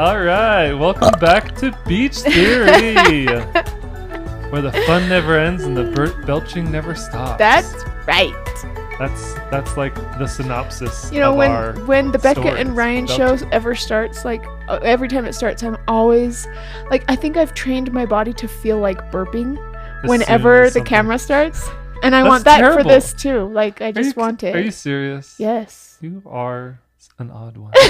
All right, welcome back to Beach Theory, where the fun never ends and the ber- belching never stops. That's right. that's that's like the synopsis. You know when when the Becca stories. and Ryan Belching. show ever starts, like uh, every time it starts, I'm always like I think I've trained my body to feel like burping As whenever the something- camera starts, and I That's want that for this too. Like I just you, want it. Are you serious? yes. You are an odd one.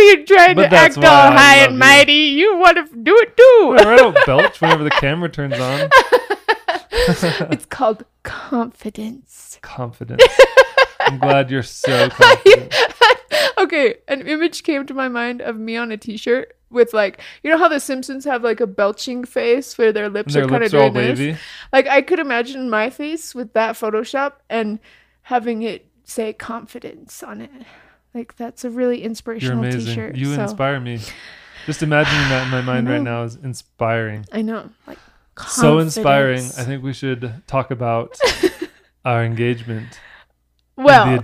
are you trying But to act all high and mighty? You want to do it too. I don't belch whenever the camera turns on. it's called confidence. Confidence. I'm glad you're so confident. okay, an image came to my mind of me on a t-shirt with like, you know how the Simpsons have like a belching face where their lips Their are kind of doing this. wavy. Like I could imagine my face with that Photoshop and having it say confidence on it. Like that's a really You're inspirational amazing. t-shirt. You so, inspire me. Just imagining that in my mind right now is inspiring. I know. Like So inspiring. I think we should talk about our engagement well, and the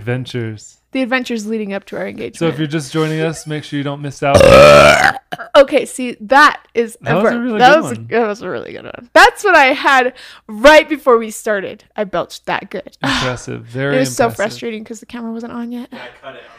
the, adventures. adventures leading up to our engagement. So if you're just joining us, make sure you don't miss out. Okay, see, that is That was a really that good was one. that was a really good one. That's what I had right before we started. I belched that good. Impressive. Very it was so frustrating because the camera wasn't on yet. I cut it on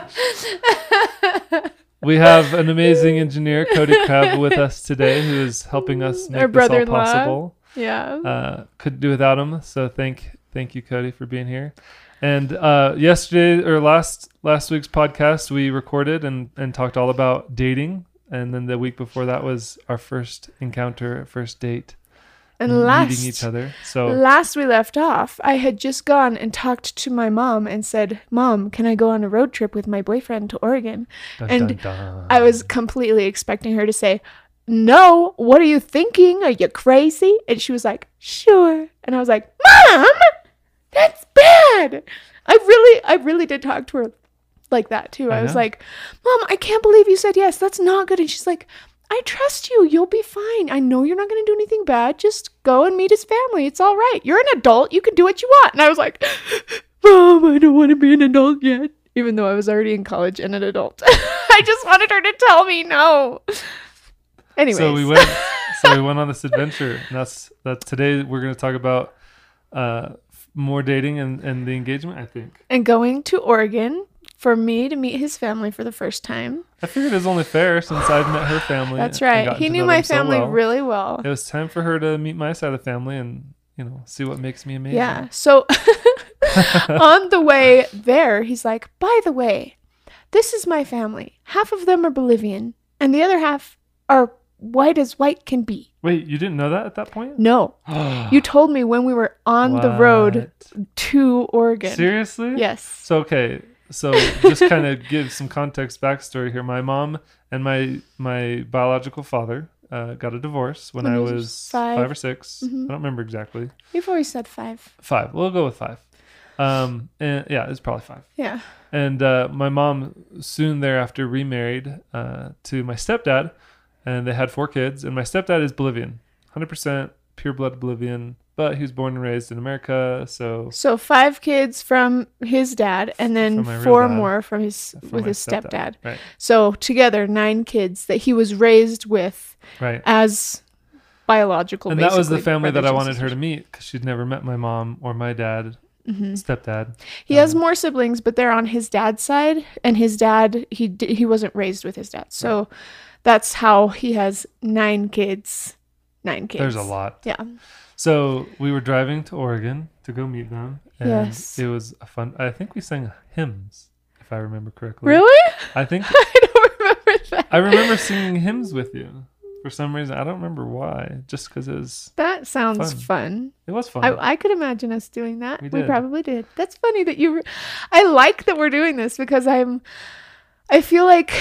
purpose. We have an amazing engineer, Cody Crab, with us today, who is helping us make Our this all possible. yeah. Uh, couldn't do without him. So thank thank you, Cody, for being here. And uh, yesterday or last last week's podcast, we recorded and and talked all about dating. And then the week before that was our first encounter, first date, and last, meeting each other. So last we left off, I had just gone and talked to my mom and said, "Mom, can I go on a road trip with my boyfriend to Oregon?" dun, and dun, dun. I was completely expecting her to say, No, what are you thinking? Are you crazy? And she was like, Sure. And I was like, Mom, that's bad. I really, I really did talk to her like that too. I I, was like, Mom, I can't believe you said yes. That's not good. And she's like, I trust you. You'll be fine. I know you're not going to do anything bad. Just go and meet his family. It's all right. You're an adult. You can do what you want. And I was like, Mom, I don't want to be an adult yet. Even though I was already in college and an adult. I just wanted her to tell me no. Anyway, so we went so we went on this adventure and that's that's today we're going to talk about uh more dating and and the engagement i think and going to Oregon for me to meet his family for the first time. i figured it was only fair since i've met her family That's right. He knew my them so family well. really well. it was time for her to meet my side of the family and you know see what makes me amazing Yeah. So on the way there, he's like, by the way, this is my family. Half of them are Bolivian, and the other half are white as white can be. wait you didn't know that at that point No, you told me when we were on the road to Oregon. seriously Yes. So okay, so just kind of give some context backstory here. My mom and my my biological father uh, got a divorce when When I was five. five or 6 Mhm. I don't remember exactly. You've always said five. Five. We'll go with five. Um, and yeah, it's probably five. Yeah. And uh, my mom soon thereafter remarried uh, to my stepdad, and they had four kids. And my stepdad is Bolivian, hundred percent pure blood Bolivian, but he was born and raised in America, so So five kids from his dad, and then From my real four dad. more from his from with his stepdad. Right. So together, nine kids that he was raised with Right. as biological. and that was the family that I wanted her to meet because she'd never met my mom or my dad, Mhm. stepdad. He has Um, more siblings, but they're on his dad's side, and his dad he he wasn't raised with his dad, so that's how he has nine kids. Nine kids. There's a lot. Yeah. So we were driving to Oregon to go meet them, and Yes. it was a fun. I think we sang hymns, if I remember correctly. Really? I think I don't remember that. I remember singing hymns with you for some reason. I don't remember why. Just because it was That sounds Fun. fun. it was fun. I, I could imagine us doing that. We We, probably did. That's funny that you. I like that we're doing this because I'm. I feel like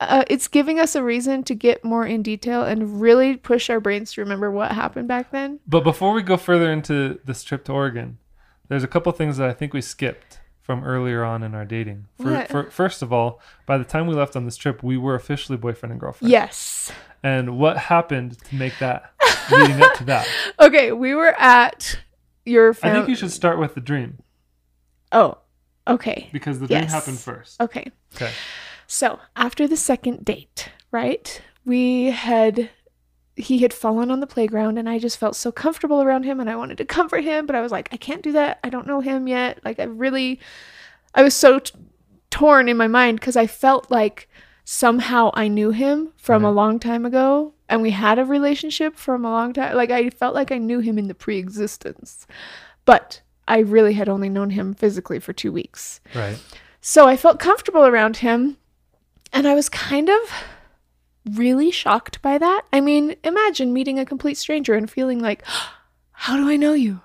uh, it's giving us a reason to get more in detail and really push our brains to remember what happened back then. but before we go further into this trip to Oregon, there's a couple things that I think we skipped from earlier on in our dating. For, for, first of all, by the time we left on this trip, we were officially boyfriend and girlfriend. Yes. And what happened to make that leading up to that? Okay, we were at your I think you should start with the dream. Oh, Okay. Because the dream Yes. happened first. Okay. Okay. So after the second date, right? We had he had fallen on the playground and I just felt so comfortable around him and I wanted to comfort him, but I was like, I can't do that. I don't know him yet. Like I really I was so t- torn in my mind because I felt like somehow I knew him from mm-hmm. a long time ago and we had a relationship from a long time. Like I felt like I knew him in the pre-existence. But I really had only known him physically for 2 weeks. Right. So I felt comfortable around him. And I was kind of really shocked by that. I mean, imagine meeting a complete stranger and feeling like, how do I know you?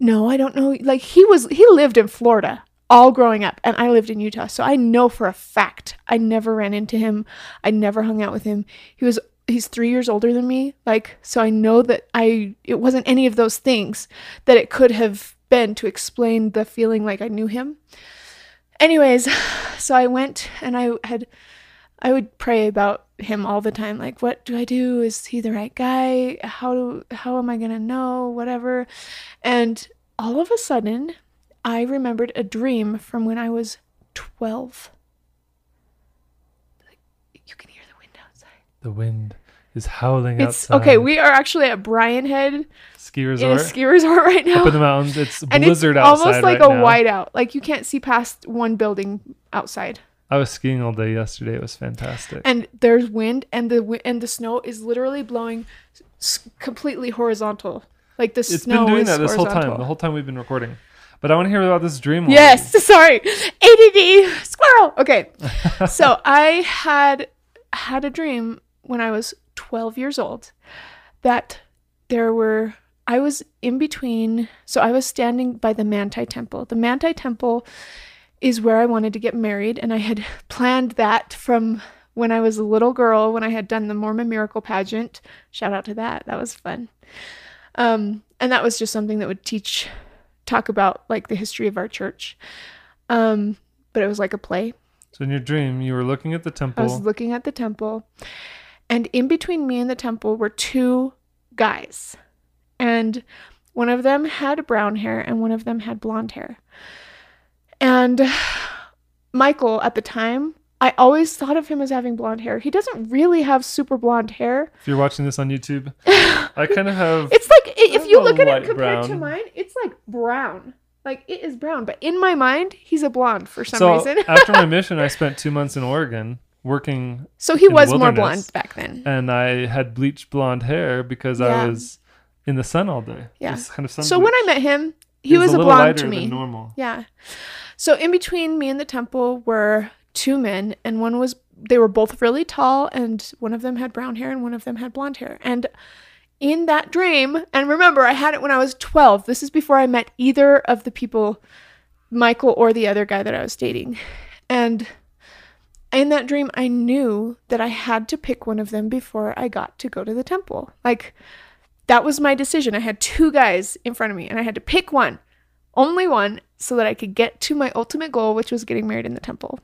No, I don't know. Like he was, he lived in Florida all growing up, and I lived in Utah. So I know for a fact I never ran into him. I never hung out with him. He was, he's three years older than me. Like, so I know that I, it wasn't any of those things that it could have been to explain the feeling like I knew him anyways so i went and i had i would pray about him all the time like what do i do? Is he the right guy? How do how am i going to know? Whatever. And all of a sudden i remembered a dream from when i was 12 Like, you can hear the wind outside. The wind is howling it's outside. okay we are actually at brian head ski in resort a ski resort right now up in the mountains. It's and blizzard outside. it's outside almost like right a now. whiteout like you can't see past one building outside I was skiing all day yesterday. It was fantastic. and there's wind and the and the snow is literally blowing s- completely horizontal like the it's snow It's been doing that this whole time. The whole time we've been recording. But I want to hear about this dream. yes sorry add squirrel okay so i had had a dream when i was 12 years old that there were i was in between so i was standing by the manti temple the manti temple is where I wanted to get married, and I had planned that from when I was a little girl, when I had done the Mormon Miracle pageant. Shout out to that. That was fun. Um, and that was just something that would teach, talk about like the history of our church. Um, but it was like a play. So in your dream, you were looking at the temple. I was looking at the temple, and in between me and the temple were two guys. And one of them had brown hair, and one of them had blonde hair. And Michael, at the time, I always thought of him as having blonde hair. He doesn't really have super blonde hair. if you're watching this on YouTube, I kind of have. It's like if you look at it compared to mine, it's like brown. Like it is brown, but in my mind, he's a blonde for some so reason. after my mission, I spent two months in Oregon working, so he was more blonde back then. and I had bleached blonde hair because Yeah. I was in the sun all day. Yeah. Kind of sun So when I met him, he, was, a, little blonde to me. normal. Yeah. So in between me and the temple were two men, and one was they were both really tall, and one of them had brown hair and one of them had blonde hair. And in that dream, and remember, I had it when I was 12. This is before I met either of the people, Michael or the other guy that I was dating. And in that dream, I knew that I had to pick one of them before I got to go to the temple. Like, that was my decision. I had two guys in front of me, and I had to pick one only one so that I could get to my ultimate goal, which was getting married in the temple.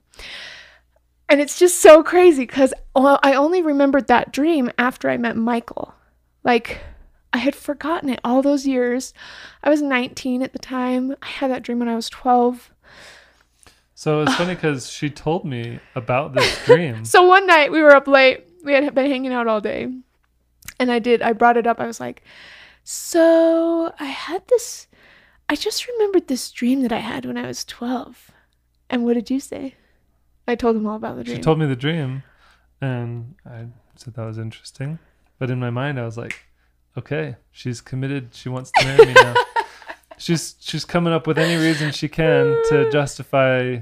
And it's just so crazy because I only remembered that dream after I met Michael. Like, I had forgotten it all those years. I was 19 at the time. I had that dream when I was 12. So it's funny because she told me about this dream. So one night we were up late. We had been hanging out all day. And I did, I brought it up. I was like, So I had this, I just remembered this dream that I had when I was 12. And what did you say? I told him all about the dream. She told me the dream, and I said that was interesting. But in my mind, I was like, okay, she's committed. She wants to marry me now. she's she's coming up with any reason she can to justify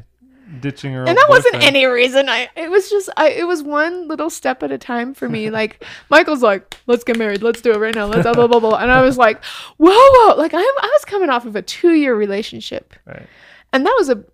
ditching her. and that wasn't any reason. I it was just I it was one little step at a time for me. Like Michael's like, let's get married, let's do it right now, let's blah blah blah, blah. and I was like, whoa whoa, like I'm I was coming off of a two year relationship, Right. and that was a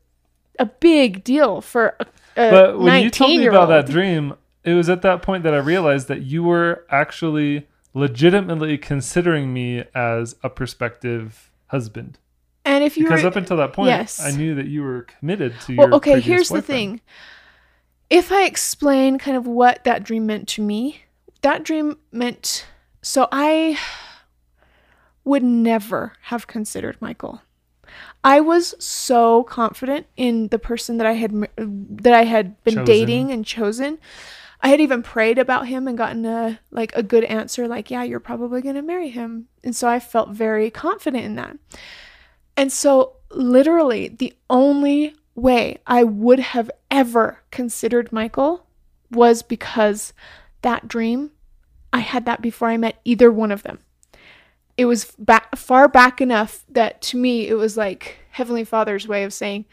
a big deal for a, a But when you told me about that dream, it was at that point that I realized that you were actually legitimately considering me as a prospective husband. And if you Because were, up until that point, yes. I knew that you were committed to well, your. okay, here's the thing. If I explain kind of what that dream meant to me, that dream meant so I would never have considered Michael. I was so confident in the person that I had that I had been Chosen. dating and chosen. I had even prayed about him and gotten a like a good answer like, "Yeah, you're probably going to marry him." And so I felt very confident in that. And so literally the only way I would have ever considered Michael was because that dream I had that before I met either one of them. It was far back enough that to me it was like heavenly father's way of saying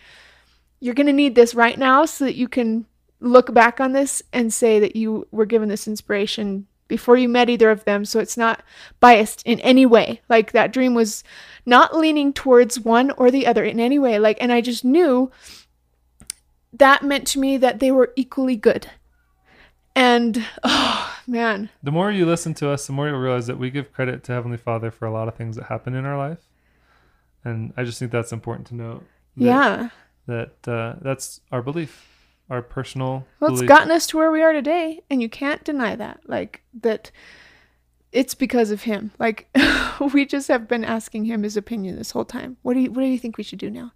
you're going to need this right now so that you can look back on this and say that you were given this inspiration before you met either of them so it's not biased in any way. Like that dream was not leaning towards one or the other in any way. Like and i just knew that meant to me that they were equally good. And oh man. The more you listen to us, the more you'll realize that we give credit to Heavenly Father for a lot of things that happen in our life. And I just think that's important to note. that- yeah. That uh, that's our belief, our personal Well, it's gotten us to where we are today, and you can't deny that. Like that, it's because of him. Like we just have been asking him his opinion this whole time. What do you What do you think we should do now?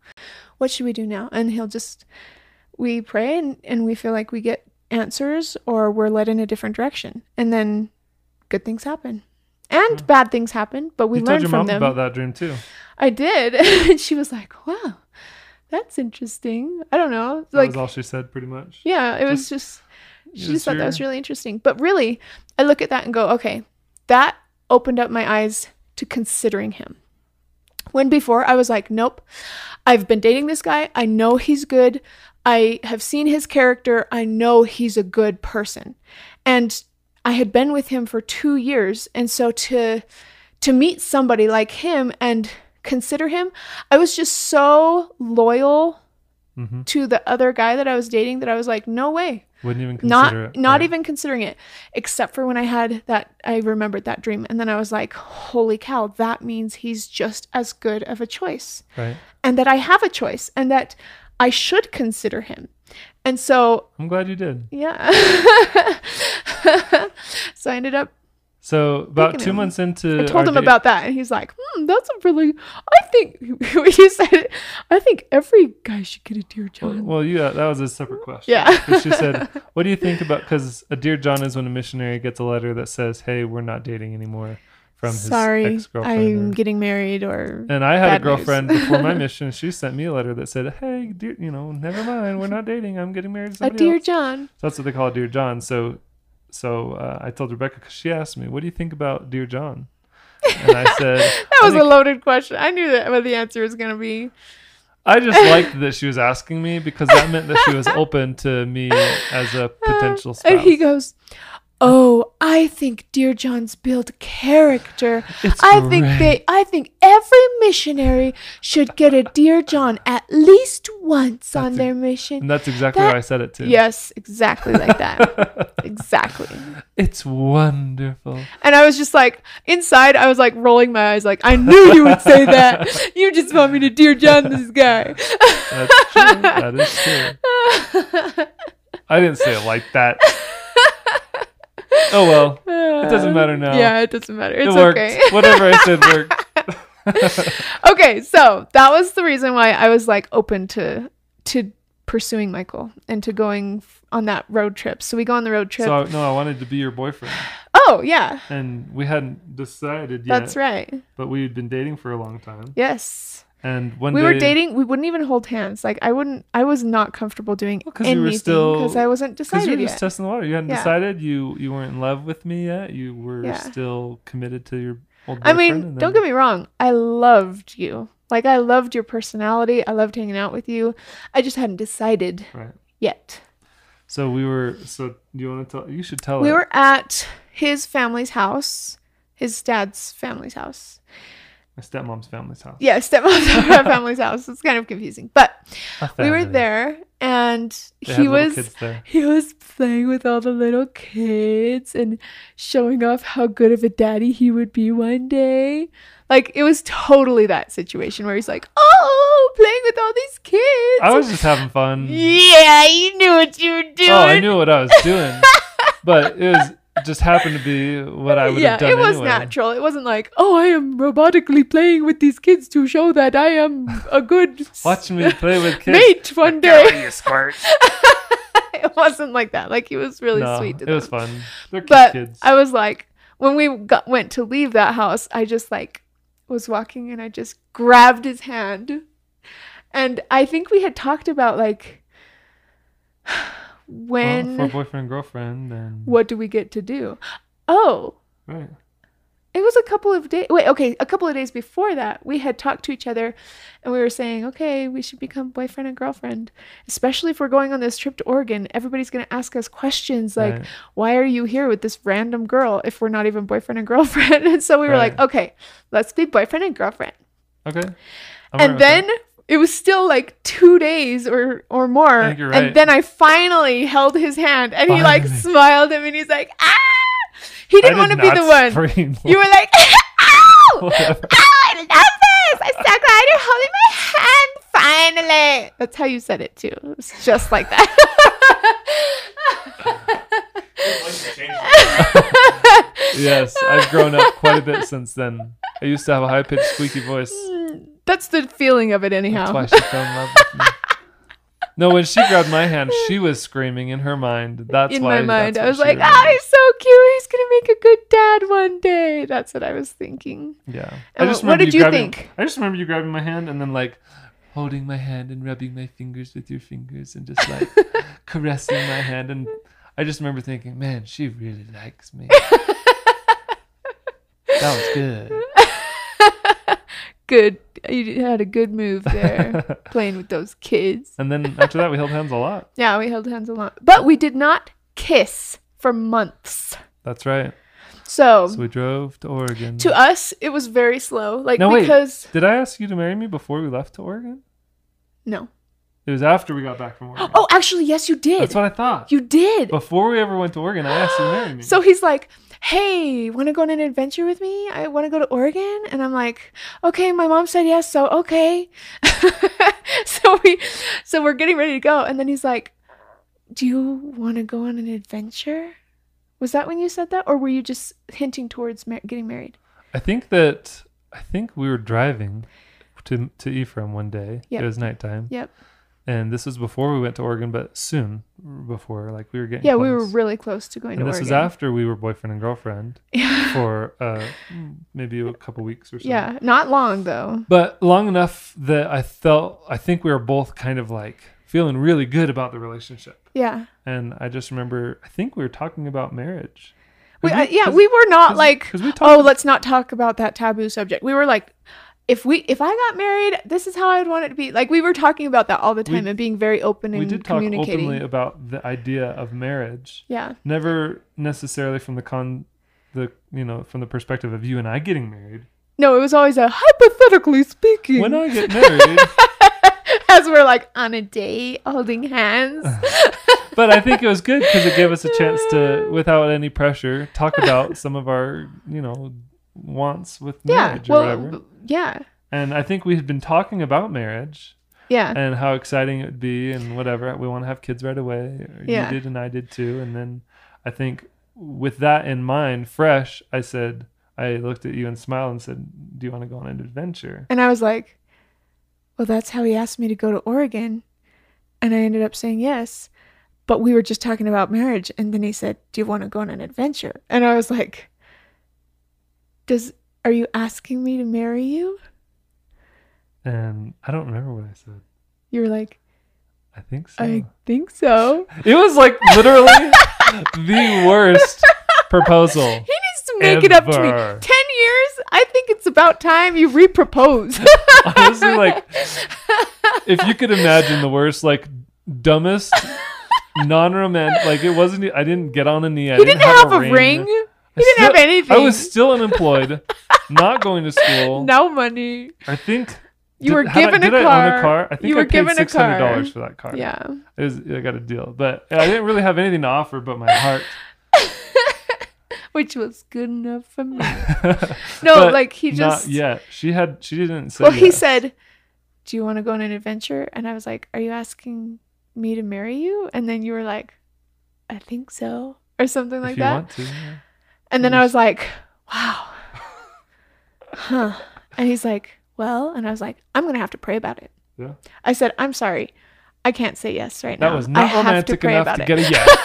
What should we do now? And he'll just we pray and and we feel like we get answers, or we're led in a different direction, and then good things happen. And Yeah. bad things happen, but we you told learn your from them. about that dream too. I did, and she was like, "Wow, that's interesting." I don't know, That like was all she said, pretty much. yeah, it was just she just thought that was really interesting. But really, I look at that and go, okay, that opened up my eyes to considering him. When before I was like, nope, I've been dating this guy. I know he's good. I have seen his character. I know he's a good person. And I had been with him for 2 years, and so to to meet somebody like him and consider him, I was just so loyal Mhm. to the other guy that I was dating that I was like, no way Wouldn't even not it. not right? even considering it except for when i had that i remembered that dream and then i was like holy cow that means he's just as good of a choice Right. and that i have a choice and that i should consider him and so I'm glad you did. yeah so i ended up So about two him. months into i told him date- about that and he's like hmm that's a really i think he said i think every guy should get a dear john Well, yeah, that was a separate question. Yeah, she said, "What do you think about?" Because a dear John is when a missionary gets a letter that says, "Hey, we're not dating anymore," from his sorry i'm or- getting married or and I had a girlfriend before my mission. She sent me a letter that said, "Hey, dear, you know, never mind, we're not dating. I'm getting married to a dear else." john So that's what they call a dear John. So, so uh, I told Rebecca because she asked me, "What do you think about dear John?" And I said, That was a loaded question. I knew that what the answer was going to be. I just liked that she was asking me because that meant that she was open to me as a potential spouse. And he goes, "Oh, I think Dear John's build character. It's I think they I think every missionary should get a Dear John at least once on That's a- their mission. and that's exactly That- how I said it too. Yes, exactly like that. exactly. It's wonderful. And I was just like inside I was like rolling my eyes like I knew you would say that. You just want me to Dear John this guy. That's true. that is true. I didn't say it like that. Oh well, uh, it doesn't matter now. Yeah, it doesn't matter. It's it worked. okay. Whatever I said worked. okay, so that was the reason why I was like open to to pursuing Michael and to going on that road trip. So we go on the road trip. So no, I wanted to be your boyfriend, oh yeah, and we hadn't decided yet. that's right. But we had been dating for a long time, Yes, and one we day were dating. We wouldn't even hold hands. Like I wouldn't. I was not comfortable doing Well, anything were still- because I wasn't decided. because you were just testing the water. You hadn't Yeah. decided. You you weren't in love with me yet. You were Yeah. still committed to your old. I mean, and don't get me wrong. I loved you. Like I loved your personality. I loved hanging out with you. I just hadn't decided Right. yet. So we were. So do you want to tell? You should tell. we it. were at his family's house, his dad's family's house. My stepmom's family's house. Yeah, stepmom's family's house. It's kind of confusing, but we were there, and They he was he was playing with all the little kids and showing off how good of a daddy he would be one day. Like it was totally that situation where he's like, "Oh, playing with all these kids." I was just having fun. yeah, you knew what you were doing. Oh, I knew what I was doing, but it was just happened to be what I would yeah, have done Yeah, it was anyway. natural. It wasn't like, oh, I am robotically playing with these kids to show that I am a good Watch me play with kids. mate one day. you squirt. it wasn't like that. Like he was really no, sweet to it was fun. They're cute But kids. I was like, when we got, went to leave that house, I just like was walking and I just grabbed his hand, and I think we had talked about like Well, when for boyfriend and girlfriend, and what do we get to do? Oh, right. it was a couple of days. Wait, okay, a couple of days before that, we had talked to each other, and we were saying, okay, we should become boyfriend and girlfriend, especially if we're going on this trip to Oregon. Everybody's gonna ask us questions like, Right. why are you here with this random girl if we're not even boyfriend and girlfriend? And so we were like, okay, let's be boyfriend and girlfriend. Okay. I'm and with then. It was still like two days or or more. I think you're right. And then I finally held his hand and he like smiled at me and he's like, ah he didn't did want to be the one. You were like, ow! I love this! I'm so glad you're holding my hand finally. That's how you said it too. It was just like that. yes, I've grown up quite a bit since then. I used to have a high pitched, squeaky voice. That's the feeling of it That's anyhow. why she fell in love with me. No, when she grabbed my hand, she was screaming in her mind. That's in why. my mind, I was like, ah, remembered. he's so cute. He's gonna make a good dad one day. That's what I was thinking. Yeah. And I just what- what did you grabbing, think? I just remember you grabbing my hand and then like holding my hand and rubbing my fingers with your fingers and just like caressing my hand and I just remember thinking, man, she really likes me. that was good. Good. You had a good move there, playing with those kids. And then after that, we held hands a lot. Yeah, we held hands a lot, but we did not kiss for months. That's right. So, So we drove to Oregon. to us, it was very slow. Like No, wait. because Did I ask you to marry me before we left to Oregon? no. It was after we got back from Oregon. Oh, actually, yes, you did. That's what I thought. you did. Before we ever went to Oregon, I asked you to marry me. So he's like, "Hey, want to go on an adventure with me? I want to go to Oregon." And I'm like, "Okay, my mom said yes, so okay." so we so we're getting ready to go and then he's like, "Do you want to go on an adventure?" Was that when you said that or were you just hinting towards mar- getting married? I think that I think we were driving to to Ephraim one day. Yep. It was nighttime. Yep. And this was before we went to Oregon, but soon before, like we were getting. Yeah, we were really close to going And to this Oregon. was after we were boyfriend and girlfriend yeah. for uh, maybe a couple weeks or so. yeah, not long though. But long enough that I felt I think we were both kind of like feeling really good about the relationship. Yeah. And I just remember I think we were talking about marriage. We, 'Cause uh, yeah, we were not like, we oh let's not talk about that taboo subject we were like if we if i got married this is how i'd want it to be. Like we were talking about that all the time We- and being very open and we did talk communicating. openly about the idea of marriage. yeah. Never necessarily from the con the you know from the perspective of you and I getting married. no it was always a hypothetically speaking. When I get married, as we're like on a date holding hands. But I think it was good because it gave us a chance to, without any pressure, talk about some of our you know wants with yeah marriage or whatever. yeah And I think we had been talking about marriage yeah and how exciting it would be and whatever. We want to have kids right away. Yeah. You did and I did too. And then I think with that in mind, fresh, I said, I looked at you and smiled and said, Do you want to go on an adventure? and i was like well that's how he asked me to go to oregon and i ended up saying yes but we were just talking about marriage and then he said do you want to go on an adventure and i was like does are you asking me to marry you And I don't remember what I said. you were like I think so. i think so It was like literally the worst proposal. he needs to make it up to me 10 years i think it's about time you repropose Honestly, like if you could imagine the worst, like dumbest, non-romantic, like it wasn't. I didn't get on a knee. I he didn't have a ring, he I didn't have anything I was still unemployed, not going to school. no money I think you did- were I- given did a I car. own a car? I think you I paid given six hundred dollars for that car. yeah it was. I got a deal, but I didn't really have anything to offer but my heart. which was good enough for me no like he not just yet. She had. She didn't say. well he said do you want to go on an adventure and i was like are you asking me to marry you and then you were like i think so or something like if you that. Want to. yeah. And then mm. I was like, wow. Huh. And he's like, well, and I was like, I'm going to have to pray about it. Yeah. I said, I'm sorry. I can't say yes right That now. was I not have to romantic pray enough about to it. get a yes.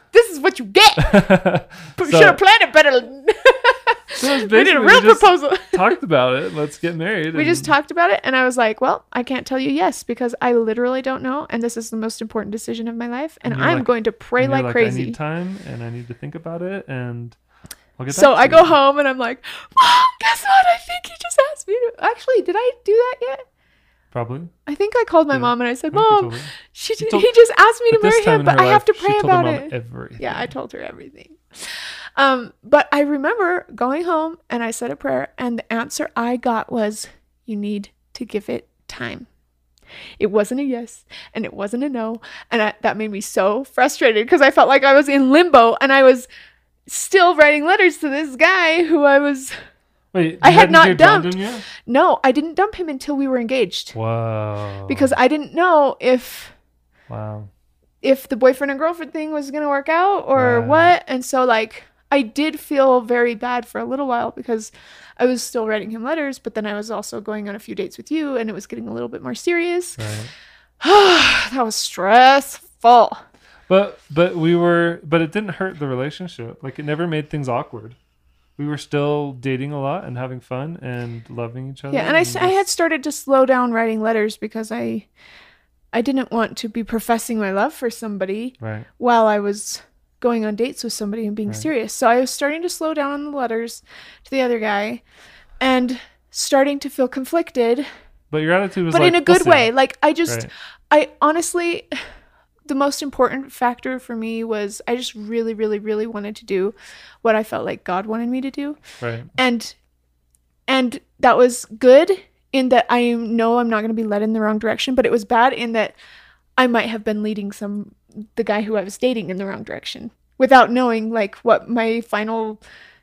is what you get. So- Should have planned it better. So we did a real proposal. talked about it. Let's get married. we just talked about it, and I was like, well, I can't tell you yes because I literally don't know. And this is the most important decision of my life. And, And I'm like- going to pray and like, I crazy. need time and I need to think about it and So I go home and I'm like, Mom, guess what? I think he just asked me to. Actually, did I do that yet? Probably. I think I called my Yeah. mom and I said, I Mom, she he just asked me to marry him, but I have to pray about it. Everything. Yeah, I told her everything. Um, but I remember going home and I said a prayer, and the answer I got was, "You need to give it time." It wasn't a yes, and it wasn't a no, and I, that made me so frustrated because I felt like I was in limbo, and I was still writing letters to this guy who I was. Wait, I had not dumped. yet? No, I didn't dump him until we were engaged Wow. because I didn't know if wow. if the boyfriend and girlfriend thing was gonna work out or Right. what. And so like I did feel very bad for a little while because I was still writing him letters, but then I was also going on a few dates with you and it was getting a little bit more serious. Right. that was stressful. But but we were but it didn't hurt the relationship. Like it never made things awkward. We were still dating a lot and having fun and loving each other. Yeah, and I, s- I had just- started to slow down writing letters because I I didn't want to be professing my love for somebody right. while I was going on dates with somebody and being Right. serious. So I was starting to slow down on the letters to the other guy and starting to feel conflicted, But your attitude was but like in a good "We'll way. Like I just Right. I honestly the most important factor for me was I just really really really wanted to do what I felt like God wanted me to do. Right. And and that was good in that I know I'm not going to be led in the wrong direction, but it was bad in that I might have been leading some the guy who I was dating in the wrong direction without knowing like what my final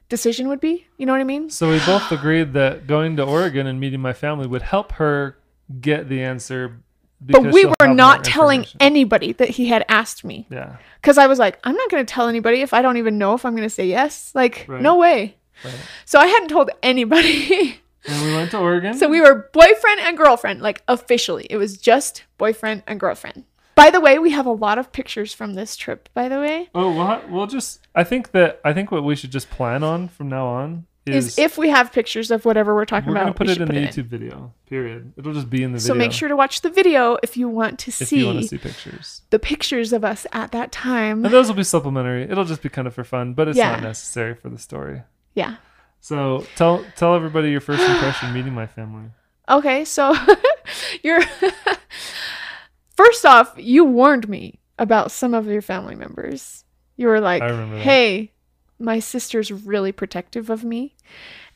decision would be. You know what I mean? So we both agreed that going to Oregon and meeting my family would help her get the answer. But we were not telling anybody that he had asked me Yeah. because I was like, I'm not going to tell anybody if I don't even know if I'm going to say yes. Like, Right. no way. Right. So I hadn't told anybody. And we went to Oregon. So we were boyfriend and girlfriend, like officially. It was just boyfriend and girlfriend. By the way, we have a lot of pictures from this trip, by the way. Oh, we'll, ha- we'll just. I think that I think what we should just plan on from now on is, Is if we have pictures of whatever we're talking we're about, gonna put it in put the it YouTube video. Period. It'll just be in the video. So make sure to watch the video if you want to if you want see, to see pictures. the pictures of us at that time. And those will be supplementary. It'll just be kind of for fun, but it's Yeah. not necessary for the story. Yeah. So tell tell everybody your first impression meeting my family. Okay, so you're first off, you warned me about some of your family members. You were like, I remember that. "Hey, my sister's really protective of me,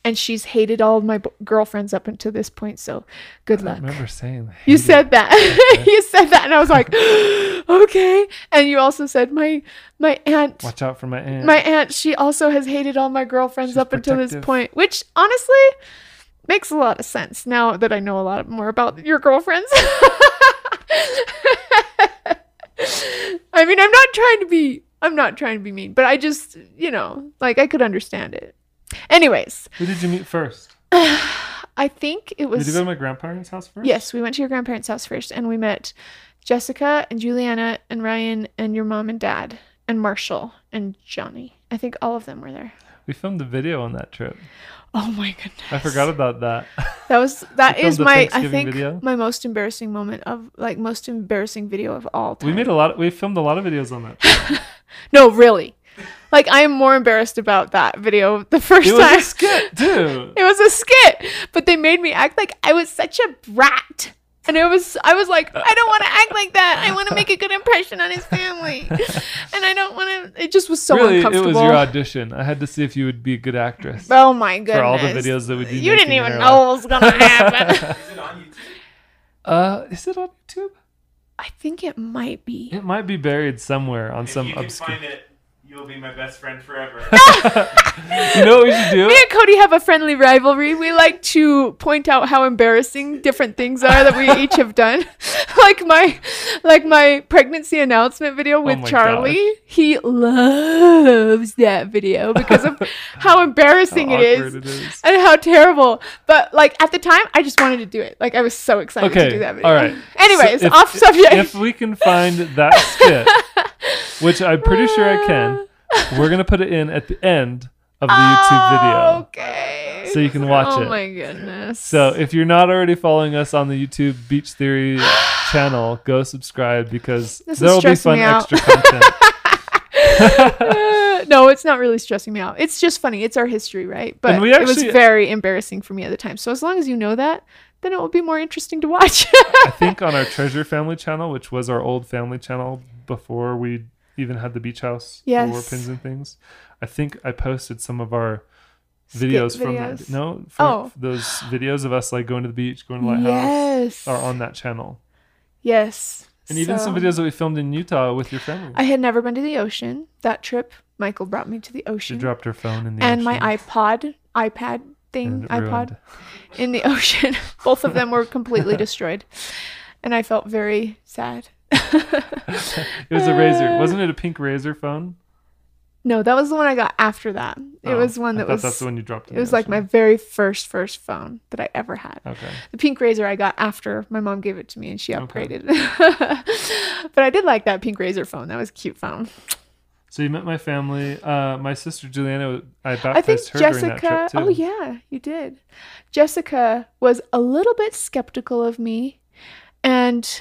and she's hated all of my b- girlfriends up until this point. So, good luck. I remember saying that. You said that. you said that, and I was like, "Okay." And you also said my my aunt, Watch out for my aunt. my aunt, she also has hated all my girlfriends She's up until this point, which honestly makes a lot of sense now that I know a lot more about your girlfriends. I mean, I'm not trying to be I'm not trying to be mean, but I just, you know, like I could understand it. Anyways, Who did you meet first? I think it Did was you go to my grandparents' house first? Yes, we went to your grandparents' house first and we met Jessica and Juliana and Ryan and your mom and dad and Marshall and Johnny. I think all of them were there. We filmed a video on that trip. Oh my goodness. I forgot about that. That was that is my I think video. my most embarrassing moment of like most embarrassing video of all time. we made a lot. we filmed a lot of videos on that. No, really. Like I am more embarrassed about that video the first It was time. a skit too. It was a skit, but they made me act like I was such a brat. And it was, I was like, I don't want to act like that. I want to make a good impression on his family, and I don't want to. It just was so really, it was your audition. I had to see if you would be a good actress oh my goodness! for all the videos that we do. you didn't even know what was gonna happen. Is it on YouTube? Uh, is it on YouTube? I think it might be. It might be buried somewhere on If some you can obscure. Find it, You'll be my best friend forever. You know what we should do? Me and Cody have a friendly rivalry. We like to point out how embarrassing different things are that we each have done. like my like my pregnancy announcement video oh with Oh Charlie. gosh. He loves that video because of how embarrassing How it, is it, is And how terrible. But like at the time I just wanted to do it. Like I was so excited to do that video. all right. Anyways, So if- off subject. If we can find that skit, which I'm pretty sure I can, we're gonna put it in at the end of the YouTube video. Okay. So you can watch oh it. my goodness. So if you're not already following us on the YouTube Beach Theory channel, go subscribe because This there will be fun extra content. Uh, no, it's not really stressing me out. It's just funny. It's our history, right? But we it was very embarrassing for me at the time. So as long as you know that, then it will be more interesting to watch. I think on our Treasure Family channel, which was our old family channel before we even had the beach house Yes. war pins and things, I think I posted some of our Skit videos from that. No, from Oh. those videos of us like going to the beach, going to the lighthouse, yes. are on that channel. Yes. And even some videos that we filmed in Utah with your family. I had never been to the ocean. That trip, Michael brought me to the ocean. she dropped her phone in the and ocean. my iPod, iPad thing, iPod ruined. in the ocean. Both of them were completely destroyed. And I felt very sad. It was a RAZR. Wasn't it a pink RAZR phone? No, that was the one I got after that. It Oh, was one that was That's the one you dropped. It was like my very first first phone that I ever had. Okay. The pink RAZR I got after my mom gave it to me and she Okay. upgraded. but I did like that pink RAZR phone. That was a cute phone. So you met my family. Uh, my sister Juliana, I I think baptized her during that Jessica. trip too. Oh yeah, you did. Jessica was a little bit skeptical of me, and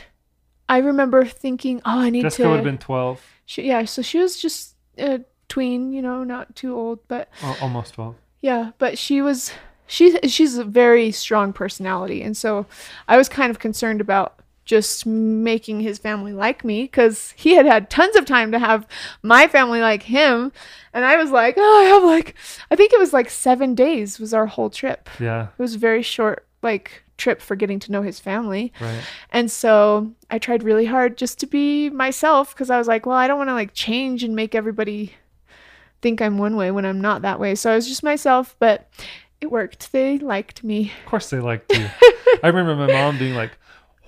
I remember thinking, "Oh, I need Jessica to." Jessica would have been twelve, she, yeah, so she was just a tween, you know, not too old, but al- almost twelve. Yeah, but she was she she's a very strong personality, and so I was kind of concerned about just making his family like me because he had had tons of time to have my family like him, and I was like, oh, I have like I think it was like seven days was our whole trip. Yeah, It was very short like trip for getting to know his family. right. And so I tried really hard just to be myself because I was like, well, I don't want to like change and make everybody think I'm one way when I'm not that way. So I was just myself, but it worked. They liked me. Of course they liked you. I remember my mom being like,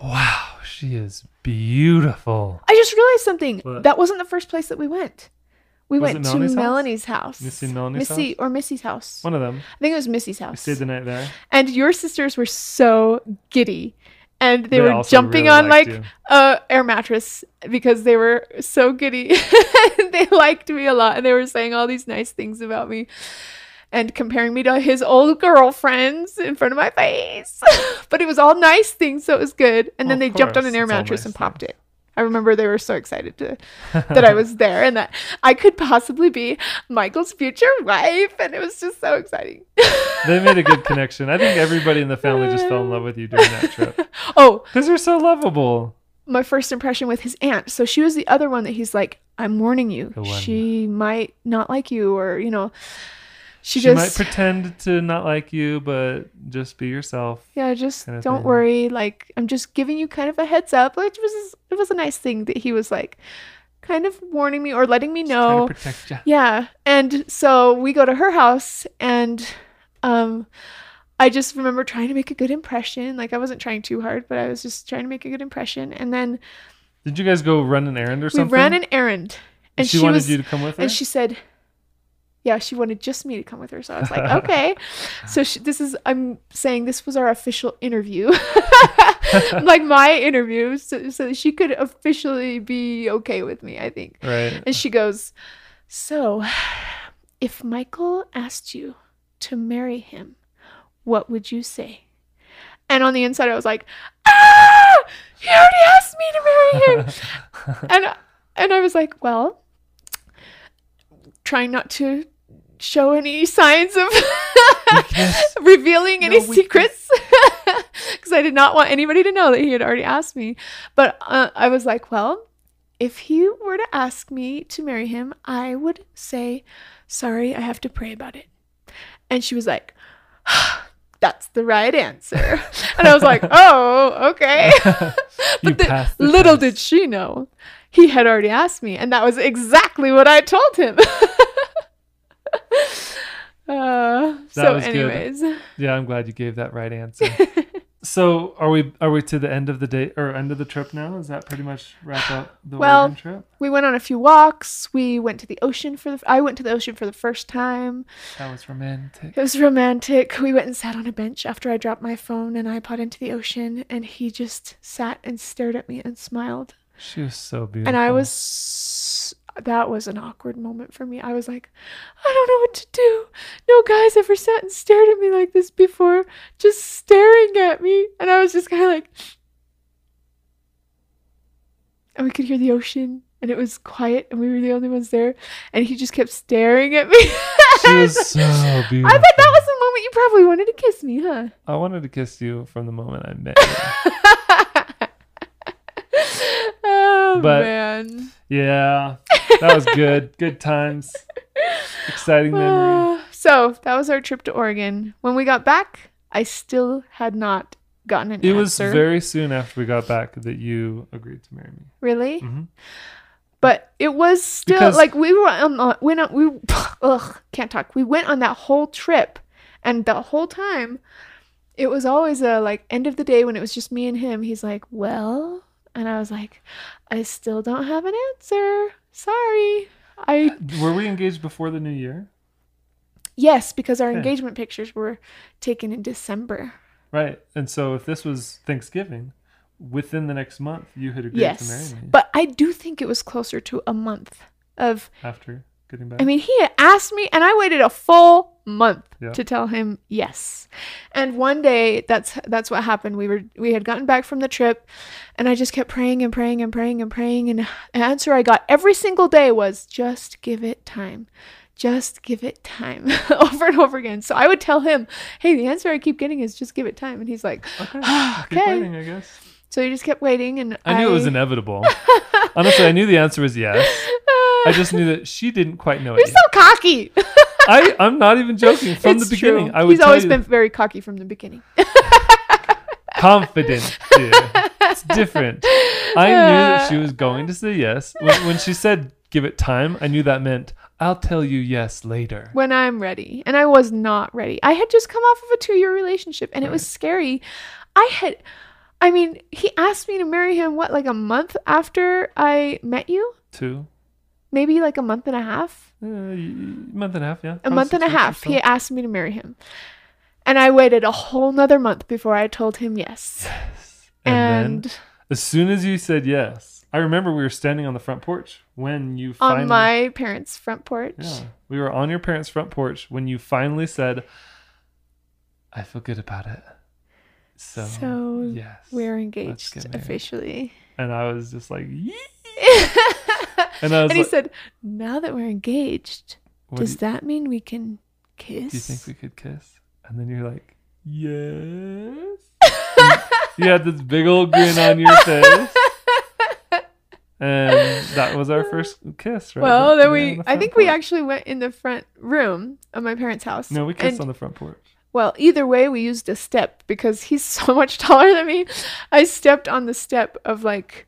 "Wow, she is beautiful." I just realized something. What? That wasn't the first place that we went. We Was went to Melanie's house? Melanie's house. Missy Melanie's Missy house? or Missy's house. One of them. I think it was Missy's We house. stayed the night there. and your sisters were so giddy. And they, They were jumping really on like a air mattress because they were so giddy. they liked me a lot and they were saying all these nice things about me and comparing me to his old girlfriends in front of my face. but it was all nice things, so it was good. And then they jumped on an air mattress nice and popped it. I remember they were so excited to that I was there and that I could possibly be Michael's future wife and it was just so exciting. They made a good connection. I think everybody in the family just fell in love with you during that trip oh, because you're so lovable. my first impression with his aunt. So she was the other one that he's like, I'm warning you. She might not like you, or, you know, she, She, might pretend to not like you, but just be yourself. yeah, just kinda don't thing. worry. Like, I'm just giving you kind of a heads up. Which was, it was a nice thing that he was like, kind of warning me or letting me know. to protect you. Yeah. And so we go to her house and um I just remember trying to make a good impression. Like I wasn't trying too hard, but I was just trying to make a good impression. And then Did you guys go run an errand or something? we ran an errand. And And she, she, wanted was you to come with her. and she said yeah, she wanted just me to come with her. So I was like, okay. so she, this is, I'm saying this was our official interview, like my interview, so, so that she could officially be okay with me, I think. right. And she goes, So, if Michael asked you to marry him, what would you say? And on the inside, I was like, Ah! He already asked me to marry him. and, and I was like, Well, trying not to show any signs of revealing any No weakness. secrets because I did not want anybody to know that he had already asked me. But uh, I was like, well, if he were to ask me to marry him, I would say, sorry, I have to pray about it. And she was like, that's the right answer. And I was like, oh, okay. But the- the little test. did she know, he had already asked me, and that was exactly what I told him. uh, so, was good. anyways, Yeah, I'm glad you gave that right answer. so, are we are we to the end of the day or end of the trip now? Is that pretty much wrap up the Well, Oregon trip? we went on a few walks. We went to the ocean for the. I went to the ocean for the first time. That was romantic. It was romantic. We went and sat on a bench after I dropped my phone and iPod into the ocean, and he just sat and stared at me and smiled. She was so beautiful. And I was. That was an awkward moment for me. I was like, I don't know what to do. No guy's ever sat and stared at me like this before, just staring at me. And I was just kind of like. And we could hear the ocean, and it was quiet, and we were the only ones there. And he just kept staring at me. She was so beautiful. I bet that was the moment you probably wanted to kiss me, huh? I wanted to kiss you from the moment I met you. oh But- man. yeah, that was good. Good times. Exciting memory. Uh, so that was our trip to Oregon. When we got back, I still had not gotten an It was very soon after we got back that you agreed to marry me. really, Mhm. but it was still Because- like we were on the, went on we ugh can't talk. We went on that whole trip, and the whole time, it was always a like end of the day when it was just me and him. He's like, "Well," and I was like, "I still don't have an answer. Sorry." I uh, Were we engaged before the new year? yes, because our Okay. engagement pictures were taken in December. Right. And so if this was Thanksgiving, within the next month, you had agreed yes, to marry me but I do think it was closer to a month of. after getting back. I mean, he had asked me, and I waited a full month Yeah. to tell him yes. And one day, that's that's what happened. We were we had gotten back from the trip, and I just kept praying and praying and praying and praying, and the answer I got every single day was just give it time. Just give it time over and over again. So I would tell him, "Hey, the answer I keep getting is just give it time," and he's like, okay. "Ah, "Okay." waiting, I guess. So he just kept waiting, and I knew it was inevitable. Honestly, I knew the answer was yes. I just knew that she didn't quite know it You're so cocky. I, I'm not even joking. From It's the beginning, true. I would He's always been very cocky from the beginning. confident. Dear. It's different. I knew that she was going to say yes. When, when she said give it time, I knew that meant I'll tell you yes later. when I'm ready. And I was not ready. I had just come off of a two year relationship and it was scary. I had, I mean, he asked me to marry him, what, like a month after I met you? Two, Maybe like a month and a half? uh, month and a half, yeah. A month and a half. so. He asked me to marry him. And I waited a whole nother month before I told him yes. And, And, then, as soon as you said yes, I remember we were standing on the front porch when you on my parents' front porch. Yeah, we were on your parents' front porch when you finally said, "I feel good about it." So, So, yes, We're engaged officially. and I was just like. and and he like, said, now that we're engaged, do does you, that mean we can kiss? do you think we could kiss?" And then you're like, "Yes." You had this big old grin on your face. And that was our first kiss, right? well, then we, the I think we actually went in the front room of my parents' house. No, we kissed and- on the front porch. Well, either way, we used a step because he's so much taller than me. I stepped on the step of like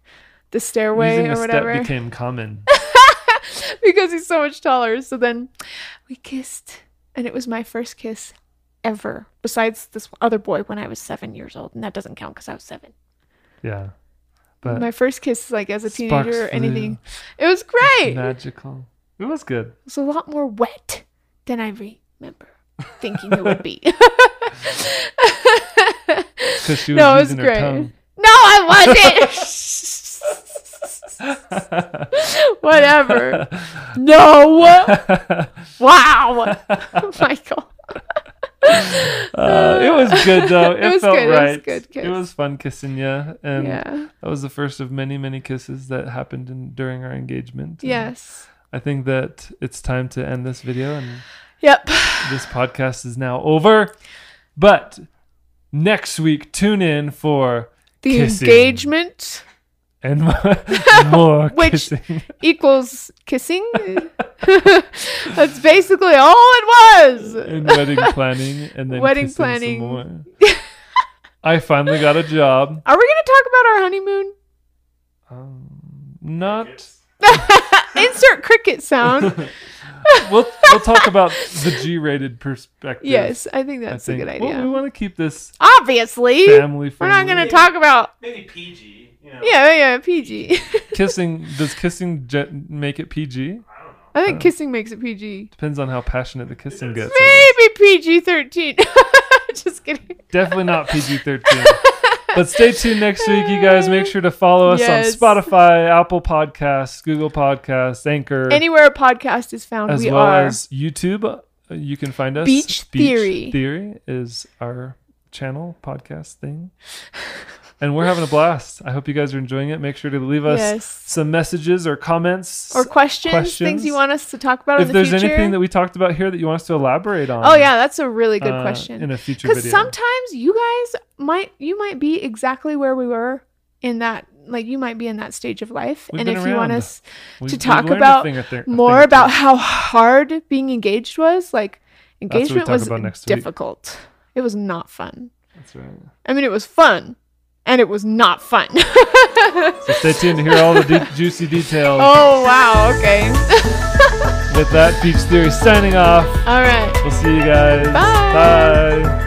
the stairway Using or a whatever step became common. because he's so much taller. So then we kissed, and it was my first kiss ever, besides this other boy when I was seven years old, and that doesn't count because I was seven. Yeah. But my first kiss, like as a teenager or anything, it was great. magical. It was good. It was a lot more wet than I remember thinking it would be. Because she was No, it was great. no, I wasn't. Whatever. No. Wow. Michael. Uh, it was good though. It, It was felt good. It was right. good kiss. It was fun kissing you, and yeah. that was the first of many, many kisses that happened in, during our engagement. And Yes. I think that it's time to end this video, and Yep. this podcast is now over. But next week, tune in for The Kissing. engagement and more, more Which- kissing. equals kissing. That's basically all it was. and wedding planning and then Wedding kissing some planning. more. I finally got a job. Are we going to talk about our honeymoon? Um, not. Insert cricket sound. We'll we'll talk about the G-rated perspective. yes, I think I that's think. a good Well, idea. we want to keep this Obviously, family Friendly. we're not going to talk about. Maybe PG. You know. Yeah, yeah, PG. kissing. Does kissing je- make it PG? I don't know. I think kissing makes it PG. Depends on how passionate the kissing gets. I. Maybe PG 13. Just kidding. Definitely not PG 13. but stay tuned next week, you guys. Make sure to follow us Yes. on Spotify, Apple Podcasts, Google Podcasts, Anchor, Anywhere a podcast is found, as we well are. as YouTube. Uh, You can find us. Beach Theory. Theory is our channel podcast thing. And we're having a blast. I hope you guys are enjoying it. Make sure to leave us yes. some messages or comments. Or questions, things you want us to talk about if in the there's future. anything that we talked about here that you want us to elaborate on. oh yeah, that's a really good uh, question. In a future Because sometimes you guys might you might be exactly where we were in that like you might be in that stage of life, We've and if you want us We- to talk about thing or thi- a thing more about how hard being engaged was, like engagement was next week. difficult. It was not fun. That's right. I mean, it was fun, and it was not fun. So stay tuned to hear all the de- juicy details. oh wow, okay. With that, Beach Theory signing off. All right. We'll see you guys. Bye. Bye.